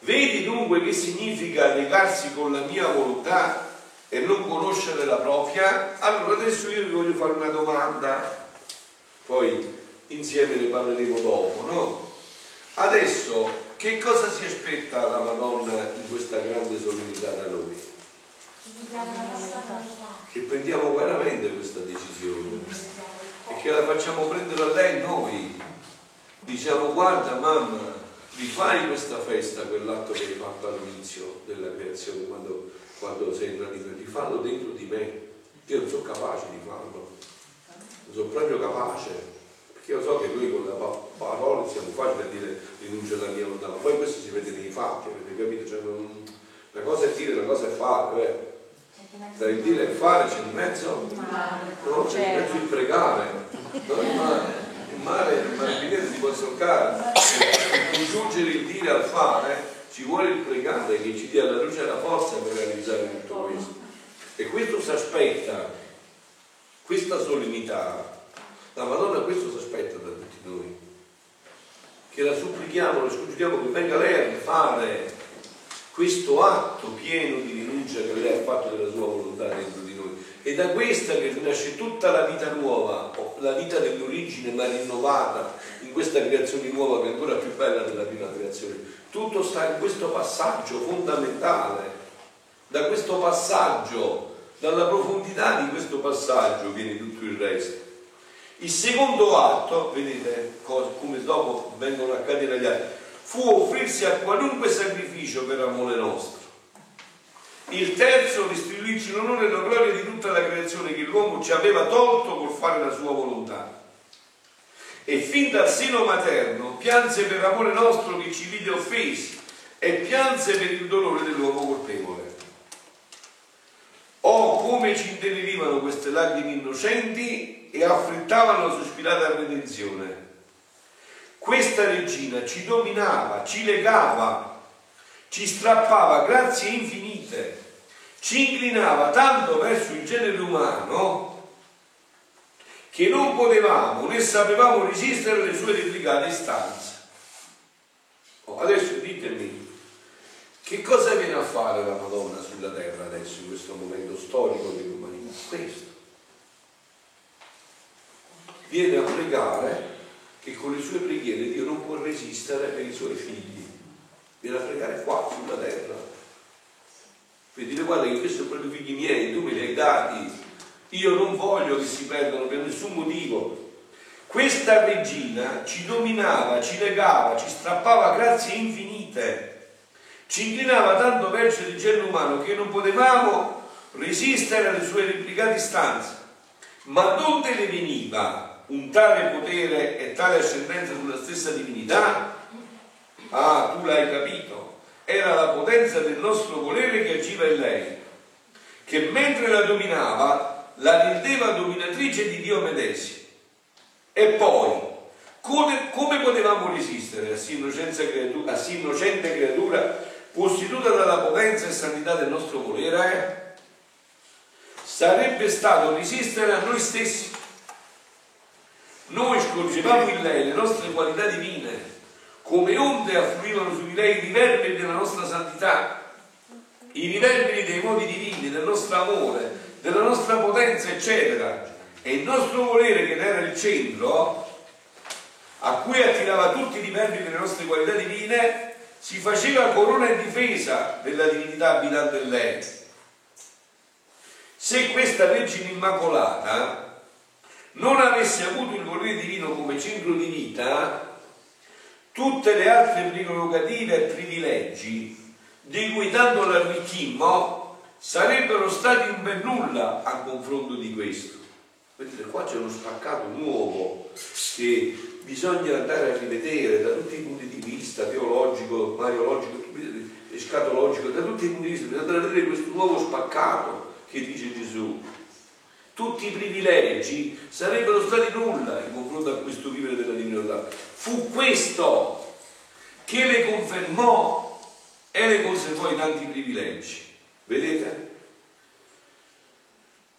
S1: Vedi dunque che significa legarsi con la mia volontà e non conoscere la propria? Allora adesso io vi voglio fare una domanda poi insieme ne parleremo dopo, no? Adesso che cosa si aspetta la Madonna in questa grande solennità da noi? Che prendiamo veramente questa decisione e che la facciamo prendere a lei noi. Diciamo guarda mamma, rifai questa festa, quell'atto che hai fatto all'inizio della creazione, quando, quando sei entrato in rifallo dentro di me. Io non sono capace di farlo sono proprio capace, perché io so che lui con la parola siamo facili a dire rinuncia alla mia volontà, ma poi questo si vede nei fatti, avete capito? Cioè, non, una cosa è dire, una cosa è fare, eh. tra il dire e il fare c'è di mezzo, no? c'è di mezzo il pregare, no? il mare, il mare, il mare si può solcare, per congiungere il dire al fare ci vuole il pregare che ci dia la luce e la forza per realizzare tutto questo. E questo si aspetta questa solennità, la Madonna questo si aspetta da tutti noi, che la supplichiamo, la scongiuriamo che venga lei a fare questo atto pieno di rinuncia che lei ha fatto della sua volontà dentro di noi. E da questa che nasce tutta la vita nuova, la vita dell'origine ma rinnovata in questa creazione nuova che è ancora più bella della prima creazione. Tutto sta in questo passaggio fondamentale. Da questo passaggio dalla profondità di questo passaggio viene tutto il resto. Il secondo atto, vedete come dopo vengono a altri, fu offrirsi a qualunque sacrificio per amore nostro. Il terzo, restituirci l'onore e la gloria di tutta la creazione che l'uomo ci aveva tolto col fare la sua volontà. E fin dal seno materno pianse per amore nostro che ci vide offesi e pianse per il dolore dell'uomo colpevole. Oh, come ci intenerivano queste lacrime innocenti e affrettavano la sospirata redenzione. Questa regina ci dominava, ci legava, ci strappava grazie infinite, ci inclinava tanto verso il genere umano che non potevamo né sapevamo resistere alle sue replicate istanze. Oh, adesso che cosa viene a fare la Madonna sulla terra adesso, in questo momento storico dell'umanità? Questo. Viene a pregare che con le sue preghiere Dio non può resistere per i suoi figli. Viene a pregare qua, sulla terra. Per dire guarda che questi sono proprio figli miei, tu me li hai dati, io non voglio che si perdano per nessun motivo. Questa regina ci dominava, ci legava, ci strappava grazie infinite, ci inclinava tanto verso il genere umano che non potevamo resistere alle sue replicate istanze. Ma te ne veniva un tale potere e tale ascendenza sulla stessa divinità? Ah, tu l'hai capito. Era la potenza del nostro volere che agiva in lei, che mentre la dominava la rendeva dominatrice di Dio medesimo. E poi, come, come potevamo resistere a sì, creatura, a sì innocente creatura costituita dalla potenza e santità del nostro volere? Sarebbe stato resistere a noi stessi. Noi scorgevamo in lei le nostre qualità divine, come onde affluivano su di lei i riverberi della nostra santità, i riverberi dei modi divini, del nostro amore, della nostra potenza, eccetera. E il nostro volere, che era il centro, a cui attirava tutti i livelli delle nostre qualità divine, si faceva corona e difesa della divinità abitante in lei. Se questa Vergine Immacolata non avesse avuto il volere divino come centro di vita, tutte le altre prerogative e privilegi di cui tanto l'arricchimmo sarebbero stati un bel nulla a confronto di questo. Vedete, qua c'è uno spaccato nuovo che bisogna andare a rivedere da tutti i punti di vista, teologico, mariologico, scatologico, da tutti i punti di vista, bisogna andare a vedere questo nuovo spaccato che dice Gesù. Tutti i privilegi sarebbero stati nulla in confronto a questo vivere della divinità. Fu questo che le confermò e le conservò i tanti privilegi. Vedete?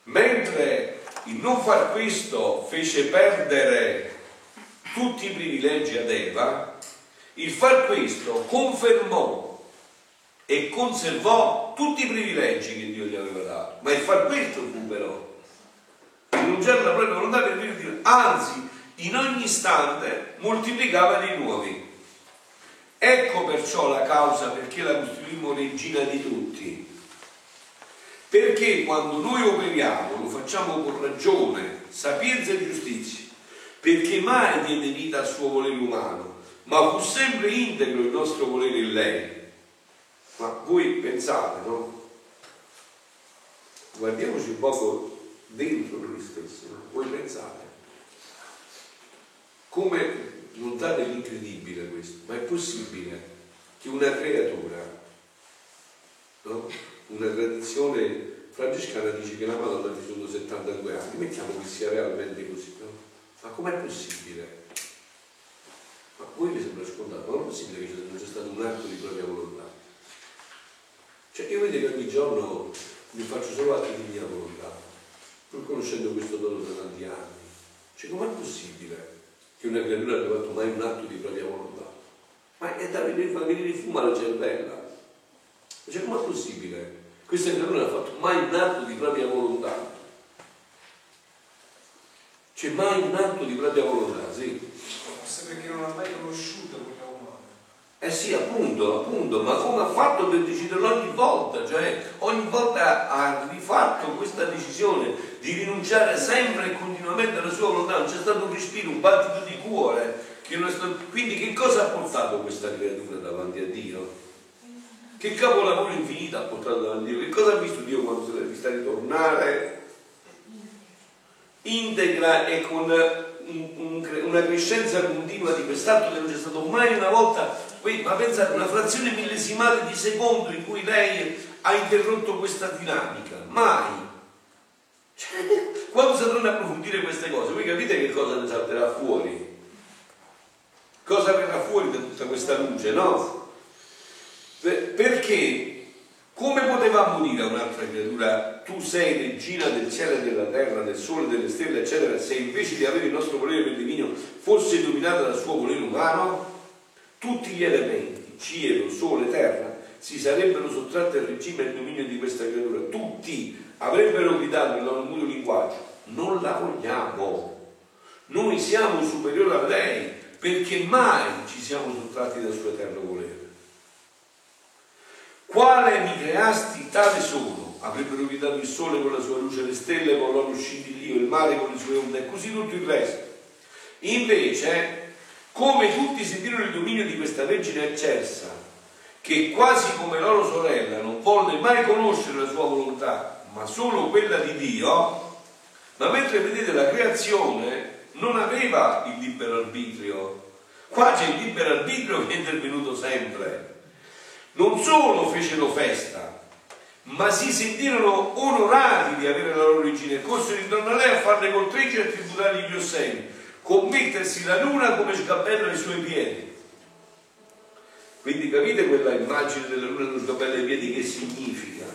S1: Mentre il non far questo fece perdere tutti i privilegi ad Eva, il far questo confermò e conservò tutti i privilegi che Dio gli aveva dato. Ma il far questo fu però rinunciare alla propria volontà per dire, anzi, in ogni istante moltiplicava dei nuovi. Ecco perciò la causa perché la costituimmo regina di tutti perché quando noi operiamo lo facciamo con ragione, sapienza e giustizia, perché mai diede vita al suo volere umano, ma fu sempre integro il nostro volere in lei. Ma voi pensate, no? Guardiamoci un poco dentro noi stessi, no? Voi pensate. Come non date l'incredibile questo, ma è possibile che una creatura, no? una tradizione francescana dice che la Madonna ha vissuto 72 anni, mettiamo che sia realmente così? Ma com'è possibile? Ma voi mi sembra scontato, ma non è possibile che non c'è stato un atto di propria volontà? Cioè io vedo che ogni giorno mi faccio solo atti di mia volontà, pur conoscendo questo dono da tanti anni. Cioè com'è possibile che una creatura abbia fatto mai un atto di propria volontà? Ma è da venire, fa venire fumo alla cervella. Cioè, com'è possibile? Questa creatura non ha fatto mai un atto di propria volontà. C'è mai un atto di propria volontà, sì.
S4: Forse perché non ha mai conosciuto quella umana.
S1: Eh sì, appunto, appunto, ma come ha fatto per deciderlo ogni volta? Cioè, ogni volta ha rifatto questa decisione di rinunciare sempre e continuamente alla sua volontà, non c'è stato un respiro, un battito di cuore. Stato... Quindi che cosa ha portato questa creatura davanti a Dio? Che capolavoro infinito ha portato davanti a Dio? Che cosa ha visto Dio quando si è vista ritornare? Integra e con un, un, una crescenza continua di quest'atto che non c'è stato mai una volta, ma pensate, una frazione millesimale di secondo in cui lei ha interrotto questa dinamica. Mai. Cioè, quando a approfondire queste cose, voi capite che cosa ne salterà fuori? Cosa verrà fuori da tutta questa luce, no? Perché Come potevamo dire a un'altra creatura, tu sei regina del cielo e della terra, del sole, delle stelle, eccetera, se invece di avere il nostro volere per divino fosse dominata dal suo volere umano? Tutti gli elementi, cielo, sole, terra, si sarebbero sottratti al regime e al dominio di questa creatura. Tutti avrebbero gridato nel loro muto linguaggio, non la vogliamo, noi siamo superiori a lei, perché mai ci siamo sottratti dal suo eterno volere. Quale mi creasti, tale sono. Avrebbero gridato il sole con la sua luce, le stelle con loro scintillio, il mare con le sue onde e così tutto il resto. Invece, come tutti sentirono il dominio di questa Vergine eccelsa, che quasi come loro sorella non volle mai conoscere la sua volontà, ma solo quella di Dio, ma mentre vedete la creazione non aveva il libero arbitrio, qua c'è il libero arbitrio che è intervenuto sempre non solo fecero festa, ma si sentirono onorati di avere la loro origine e corsero intorno a lei a farle coltreggi e a tributargli gli osseni, commettersi la luna come sgabello ai suoi piedi. Quindi capite quella immagine della luna con sgabello ai piedi che significa?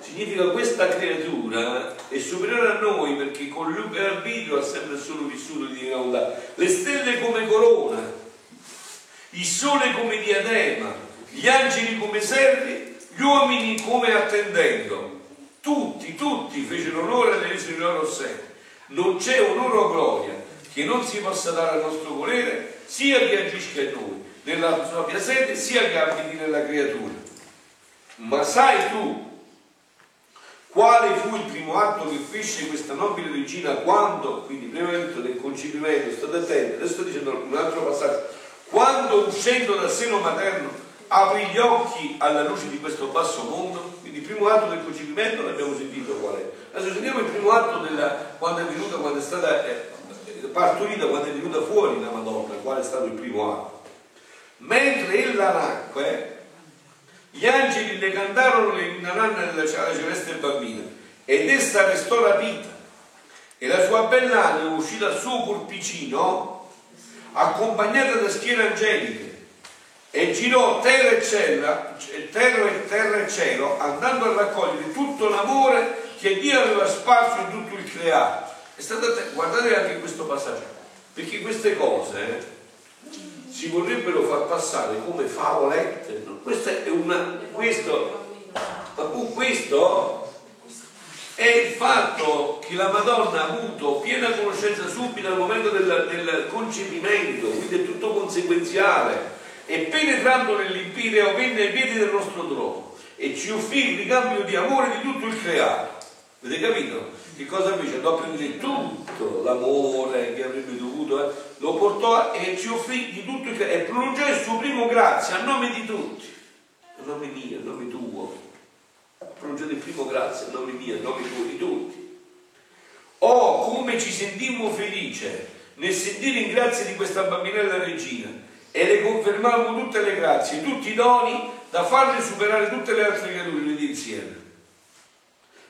S1: Significa questa creatura è superiore a noi perché con il arbitrio ha sempre solo vissuto di divina. Le stelle come corona, il sole come diadema, gli angeli come servi, gli uomini come attendendo. Tutti, tutti fecero onore alle rese di loro sé. Non c'è onore o gloria che non si possa dare al nostro volere, sia che agisca in noi, nella propria sede, sia che abiti nella creatura. Ma sai tu quale fu il primo atto che fece questa nobile regina quando, quindi prima del concepimento, state attenti, adesso sto dicendo un altro passaggio, quando uscendo dal seno materno apri gli occhi alla luce di questo basso mondo, quindi il primo atto del concepimento l'abbiamo sentito qual è. Adesso sentiamo il primo atto della, quando è venuta, quando è stata eh, partorita, quando è venuta fuori la Madonna, qual è stato il primo atto. Mentre ella nacque, gli angeli le cantarono le nanna della celeste bambina ed essa restò rapita e la sua bella anima uscì dal suo corpicino accompagnata da schiere angeliche e girò terra e, cielo, terra, e terra e cielo andando a raccogliere tutto l'amore che Dio aveva sparso in tutto il creato. guardate anche questo passaggio, perché queste cose si vorrebbero far passare come favolette. No? Questo è una. Questo, questo è il fatto che la Madonna ha avuto piena conoscenza subito al momento del, del concepimento, quindi è tutto conseguenziale e penetrando nell'Empireo venne ai piedi del nostro trono e ci offrì il ricambio di amore di tutto il creato. Avete capito? Che cosa fece? Andò a prendere tutto l'amore che avrebbe dovuto, eh? lo portò e ci offrì di tutto il creato e pronunciò il suo primo grazie a nome di tutti, a nome mio, a nome tuo. Pronunciò il primo grazie a nome mio, a nome tuo, di tutti. Oh, come ci sentimmo felice nel sentire in grazia di questa bambinella regina e le confermavamo tutte le grazie, tutti i doni da farle superare tutte le altre creature di insieme.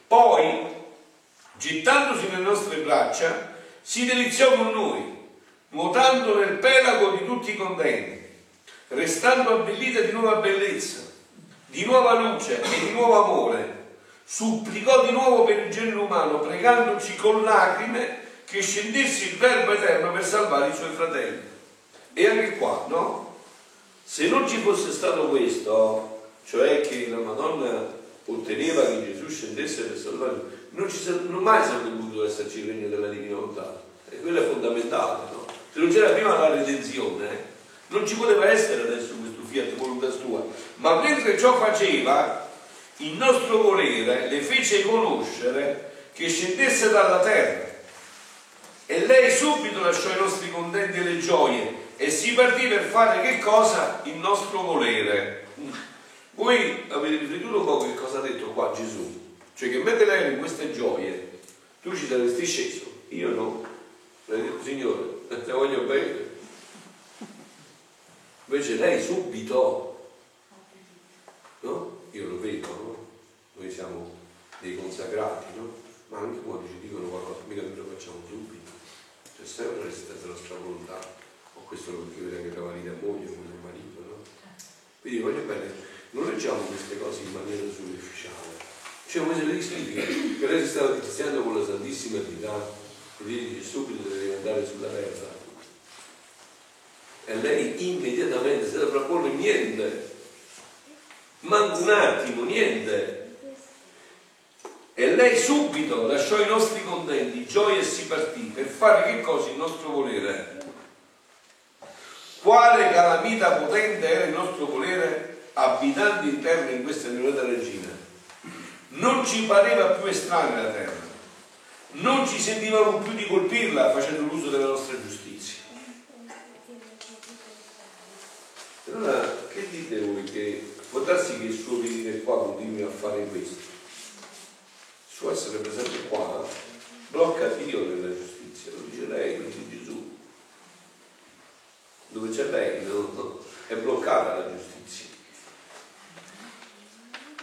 S1: Poi, gettandosi nelle nostre braccia, si deliziò con noi, nuotando nel pelago di tutti i contenti, restando abbellita di nuova bellezza, di nuova luce e di nuovo amore, supplicò di nuovo per il genere umano, pregandoci con lacrime che scendesse il Verbo eterno per salvare i suoi fratelli. E anche qua, no? Se non ci fosse stato questo, cioè che la Madonna otteneva che Gesù scendesse per salvare, non, ci, non mai sarebbe potuto esserci il regno della divina volontà. E quello è fondamentale, no? Se non c'era prima la redenzione, non ci poteva essere adesso questo fiat voluntas tua. Ma mentre ciò faceva, il nostro volere le fece conoscere che scendesse dalla terra. E lei subito lasciò i nostri contenti e le gioie e si partì per fare che cosa? Il nostro volere. Voi avete riflettuto un po' che cosa ha detto qua Gesù? Cioè che mentre lei in queste gioie, tu ci saresti sceso, io no. Signore, te voglio bene. Invece lei subito, no? Io lo vedo, no? Noi siamo dei consacrati, no? Ma anche quando ci dicono qualcosa, mica noi lo facciamo subito. C'è sempre la nostra volontà questo lo perché vede che la marita moglie come il marito, no? Quindi voglio bene, non leggiamo queste cose in maniera superficiale. Cioè, come se lei significa che lei si stava diziando con la Santissima Trinità e dice subito devi andare sulla terra. E lei immediatamente si deve proporre niente, manco un attimo, niente. E lei subito lasciò i nostri contenti, gioia e si partì per fare che cosa il nostro volere? Quale calamita potente era il nostro volere abitando interno in questa neonata regina? Non ci pareva più estranea la terra, non ci sentivamo più di colpirla facendo l'uso della nostra giustizia. Allora, che dite voi che può darsi che il suo venire qua continui a fare questo? Il suo essere presente qua blocca Dio nella giustizia, lo dice lei, lo dice Gesù. Dove c'è no? è bloccata la giustizia.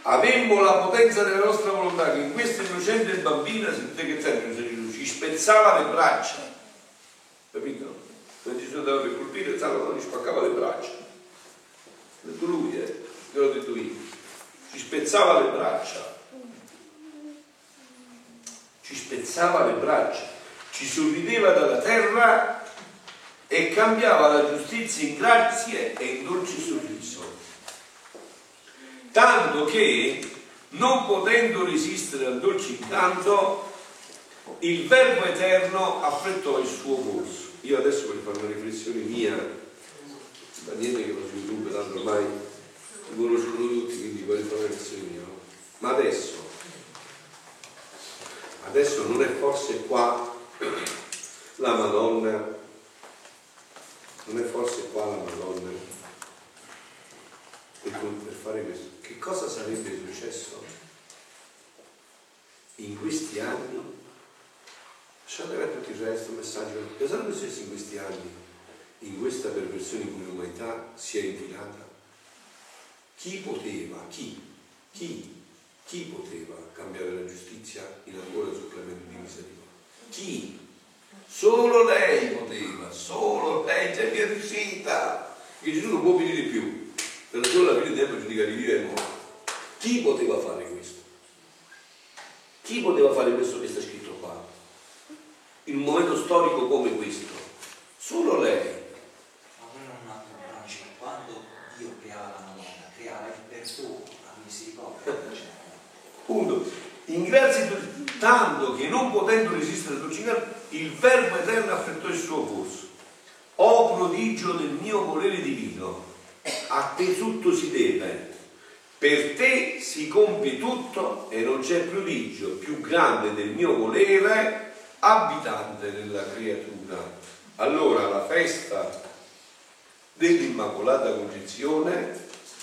S1: Avemmo la potenza della nostra volontà che in questa innocente bambina, sentite che termine ci spezzava le braccia. Capito? Non ci sono andato per colpire, Satana gli spaccava le braccia. L'ha detto lui, eh, l'ho detto io. Ci spezzava le braccia. Ci spezzava le braccia. Ci sorrideva dalla terra e cambiava la giustizia in grazie e in dolce sorriso tanto che, non potendo resistere al dolce incanto, il Verbo Eterno affrettò il suo corso. Io adesso voglio fare una riflessione mia, da niente che lo su YouTube, tanto ormai lo conoscono tutti, quindi voglio fare una riflessione mia. Ma adesso, adesso non è forse qua la Madonna, non è forse qua la Madonna per, per fare questo? Che cosa sarebbe successo in questi anni? Lasciate per tutto il resto, messaggio. Cosa sarebbe successo in questi anni? In questa perversione in cui l'umanità si è infilata? Chi poteva, chi, chi, chi poteva cambiare la giustizia in ancora supplemento di misericordia? Chi? Solo lei poteva, solo lei già è riuscita. Che Gesù non può venire più per solo la fine del tempo giudicare vivo e morto. Chi poteva fare questo? Chi poteva fare questo che sta scritto qua? In un momento storico come questo? Solo lei.
S2: Ma noi non abbiamo quando Dio creava la Madonna, creava il perdono, la misericordia.
S1: Punto. In grazia tanto che non potendo resistere al dolce il Verbo eterno affrettò il suo corso. O prodigio del mio volere divino, a te tutto si deve, per te si compie tutto e non c'è prodigio più grande del mio volere abitante nella creatura. Allora la festa dell'Immacolata Concezione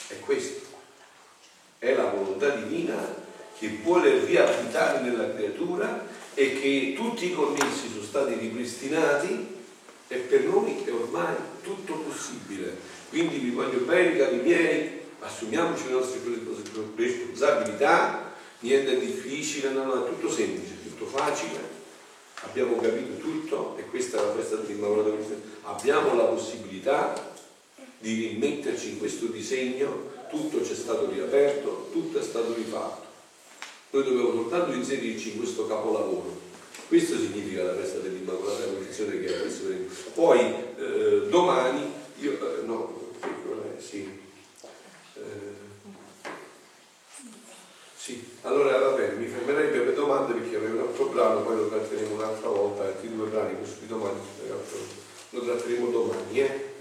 S1: è questa, è la volontà divina che vuole riabitare nella creatura e che tutti i connessi sono stati ripristinati e per noi è ormai tutto possibile quindi vi voglio bene, cari miei, assumiamoci le nostre responsabilità, niente è difficile, no, no, è tutto semplice, tutto facile, abbiamo capito tutto e questa è la festa dell'Immacolata Concezione. Abbiamo la possibilità di rimetterci in questo disegno, tutto ci è stato riaperto, tutto è stato rifatto. Noi dobbiamo soltanto inserirci in questo capolavoro. Questo significa la festa dell'Immacolata Concezione che è questo. Poi eh, domani io, eh, no, sì. Eh, sì, allora va bene, mi fermerei per le domande perché avrei un altro brano, poi lo tratteremo un'altra volta, altri due brani, questo domani, lo tratteremo domani. Eh?